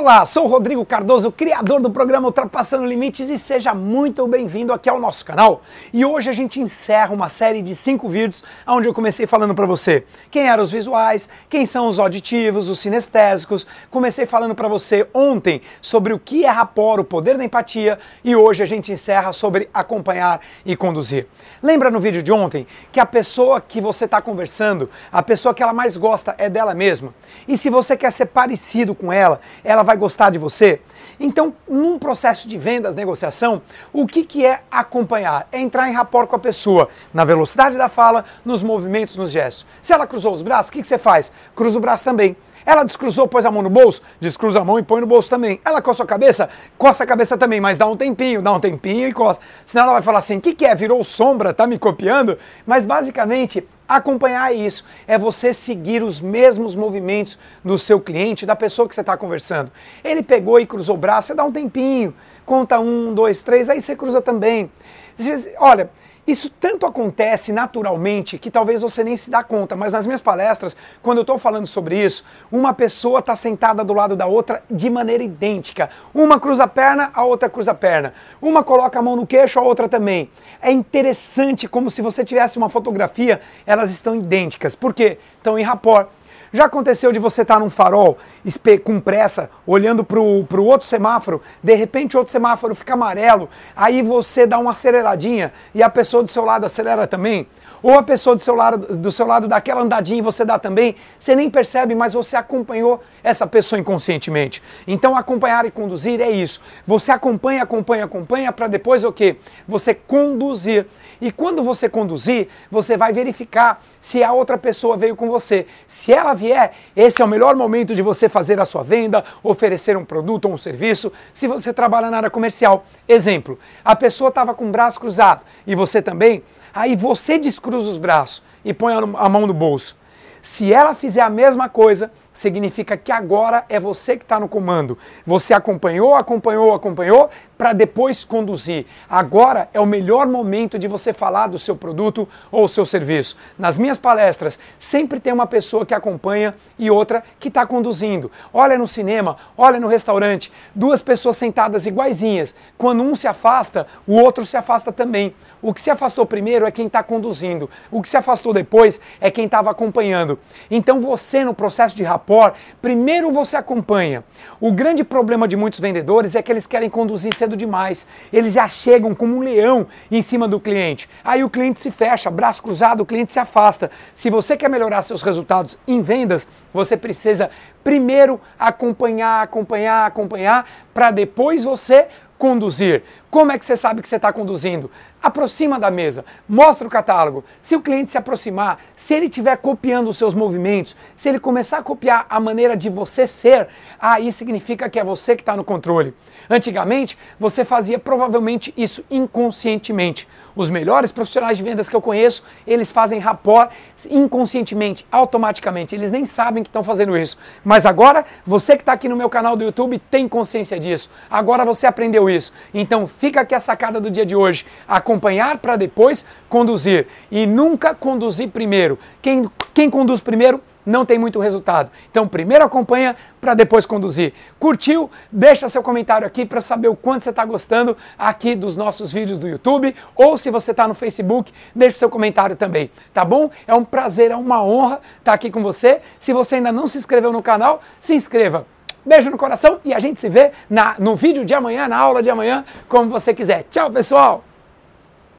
Olá, sou Rodrigo Cardoso, criador do programa Ultrapassando Limites e seja muito bem-vindo aqui ao nosso canal. E hoje a gente encerra uma série de cinco vídeos onde eu comecei falando para você quem eram os visuais, quem são os auditivos, os sinestésicos. Comecei falando para você ontem sobre o que é rapor, o poder da empatia e hoje a gente encerra sobre acompanhar e conduzir. Lembra no vídeo de ontem que a pessoa que você está conversando, a pessoa que ela mais gosta é dela mesma. E se você quer ser parecido com ela ela vai gostar de você? Então, num processo de vendas, negociação, o que, que é acompanhar? É entrar em rapport com a pessoa, na velocidade da fala, nos movimentos, nos gestos. Se ela cruzou os braços, o que, que você faz? Cruza o braço também. Ela descruzou, pôs a mão no bolso, descruza a mão e põe no bolso também. Ela coça a cabeça, coça a cabeça também, mas dá um tempinho, dá um tempinho e coça. Senão ela vai falar assim: o que, que é? Virou sombra, tá me copiando? Mas basicamente Acompanhar isso é você seguir os mesmos movimentos do seu cliente, da pessoa que você está conversando. Ele pegou e cruzou o braço, você dá um tempinho, conta um, dois, três, aí você cruza também. Olha, isso tanto acontece naturalmente que talvez você nem se dá conta, mas nas minhas palestras, quando eu estou falando sobre isso, uma pessoa está sentada do lado da outra de maneira idêntica. Uma cruza a perna, a outra cruza a perna. Uma coloca a mão no queixo, a outra também. É interessante como se você tivesse uma fotografia, elas estão idênticas. Por quê? Estão em rapport. Já aconteceu de você estar tá num farol com pressa, olhando para o outro semáforo, de repente o outro semáforo fica amarelo, aí você dá uma aceleradinha e a pessoa do seu lado acelera também? Ou a pessoa do seu lado, do seu lado dá aquela andadinha e você dá também, você nem percebe, mas você acompanhou essa pessoa inconscientemente. Então acompanhar e conduzir é isso. Você acompanha, acompanha, acompanha para depois o quê? Você conduzir. E quando você conduzir, você vai verificar se a outra pessoa veio com você. Se ela vier, esse é o melhor momento de você fazer a sua venda, oferecer um produto ou um serviço, se você trabalha na área comercial. Exemplo, a pessoa estava com o braço cruzado e você também, aí você descruza os braços e põe a mão no bolso. Se ela fizer a mesma coisa, significa que agora é você que está no comando. Você acompanhou, acompanhou, acompanhou para depois conduzir. Agora é o melhor momento de você falar do seu produto ou seu serviço. Nas minhas palestras, sempre tem uma pessoa que acompanha e outra que está conduzindo. Olha no cinema, olha no restaurante, duas pessoas sentadas iguaizinhas. Quando um se afasta, o outro se afasta também. O que se afastou primeiro é quem está conduzindo. O que se afastou depois é quem estava acompanhando. Então você, no processo de rapport, rapport, primeiro você acompanha. O grande problema de muitos vendedores é que eles querem conduzir cedo demais. Eles já chegam como um leão em cima do cliente. Aí o cliente se fecha, braço cruzado, o cliente se afasta. Se você quer melhorar seus resultados em vendas, você precisa primeiro acompanhar, acompanhar, acompanhar, para depois você conduzir. Como é que você sabe que você está conduzindo? Aproxima da mesa, mostra o catálogo. Se o cliente se aproximar, se ele estiver copiando os seus movimentos, se ele começar a copiar a maneira de você ser, aí significa que é você que está no controle. Antigamente, você fazia provavelmente isso inconscientemente. Os melhores profissionais de vendas que eu conheço, eles fazem rapport inconscientemente, automaticamente. Eles nem sabem que estão fazendo isso. Mas agora, você que está aqui no meu canal do YouTube tem consciência disso. Agora você aprendeu isso. Então fica aqui a sacada do dia de hoje. Acompanhar para depois conduzir. E nunca conduzir primeiro. Quem, quem conduz primeiro não tem muito resultado. Então, primeiro acompanha para depois conduzir. Curtiu? Deixa seu comentário aqui para saber o quanto você está gostando aqui dos nossos vídeos do YouTube. Ou se você está no Facebook, deixa seu comentário também, tá bom? É um prazer, é uma honra estar tá aqui com você. Se você ainda não se inscreveu no canal, se inscreva. Beijo no coração e a gente se vê na, no vídeo de amanhã, na aula de amanhã, como você quiser. Tchau, pessoal!